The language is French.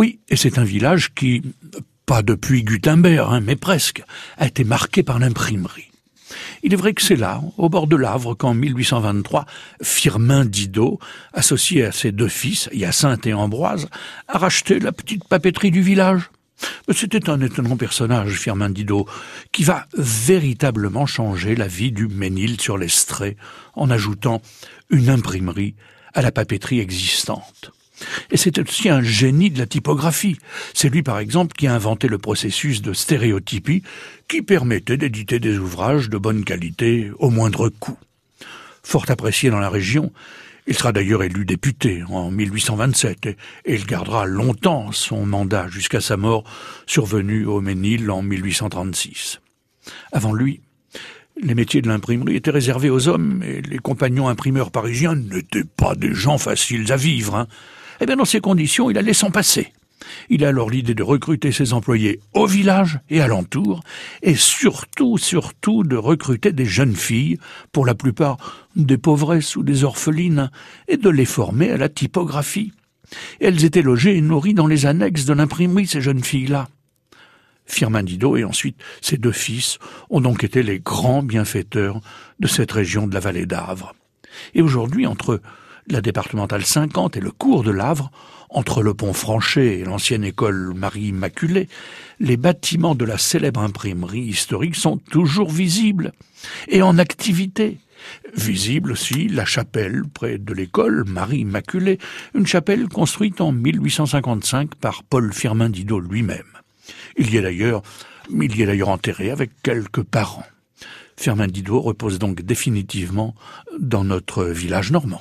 Oui, et c'est un village qui, pas depuis Gutenberg, hein, mais presque, a été marqué par l'imprimerie. Il est vrai que c'est là, au bord de l'Avre, qu'en 1823, Firmin Didot, associé à ses deux fils, Hyacinthe et Ambroise, a racheté la petite papeterie du village. C'était un étonnant personnage, Firmin Didot, qui va véritablement changer la vie du Ménil sur l'Estrée en ajoutant une imprimerie à la papeterie existante. Et c'est aussi un génie de la typographie. C'est lui, par exemple, qui a inventé le processus de stéréotypie qui permettait d'éditer des ouvrages de bonne qualité au moindre coût. Fort apprécié dans la région, il sera d'ailleurs élu député en 1827 et, il gardera longtemps son mandat jusqu'à sa mort survenue au Ménil en 1836. Avant lui, les métiers de l'imprimerie étaient réservés aux hommes et les compagnons imprimeurs parisiens n'étaient pas des gens faciles à vivre. Hein. Eh bien, dans ces conditions, il allait s'en passer. Il a alors l'idée de recruter ses employés au village et alentour, et surtout, surtout de recruter des jeunes filles, pour la plupart des pauvresses ou des orphelines, et de les former à la typographie. Elles étaient logées et nourries dans les annexes de l'imprimerie, ces jeunes filles-là. Firmin Didot et ensuite ses deux fils ont donc été les grands bienfaiteurs de cette région de la vallée d'Avre. Et aujourd'hui, entre la départementale 50 et le cours de l'Avre, entre le pont Franchet et l'ancienne école Marie-Immaculée, les bâtiments de la célèbre imprimerie historique sont toujours visibles et en activité. Visible aussi la chapelle près de l'école Marie-Immaculée, une chapelle construite en 1855 par Paul Firmin Didot lui-même. Il y est d'ailleurs, il y est d'ailleurs enterré avec quelques parents. Firmin Didot repose donc définitivement dans notre village normand.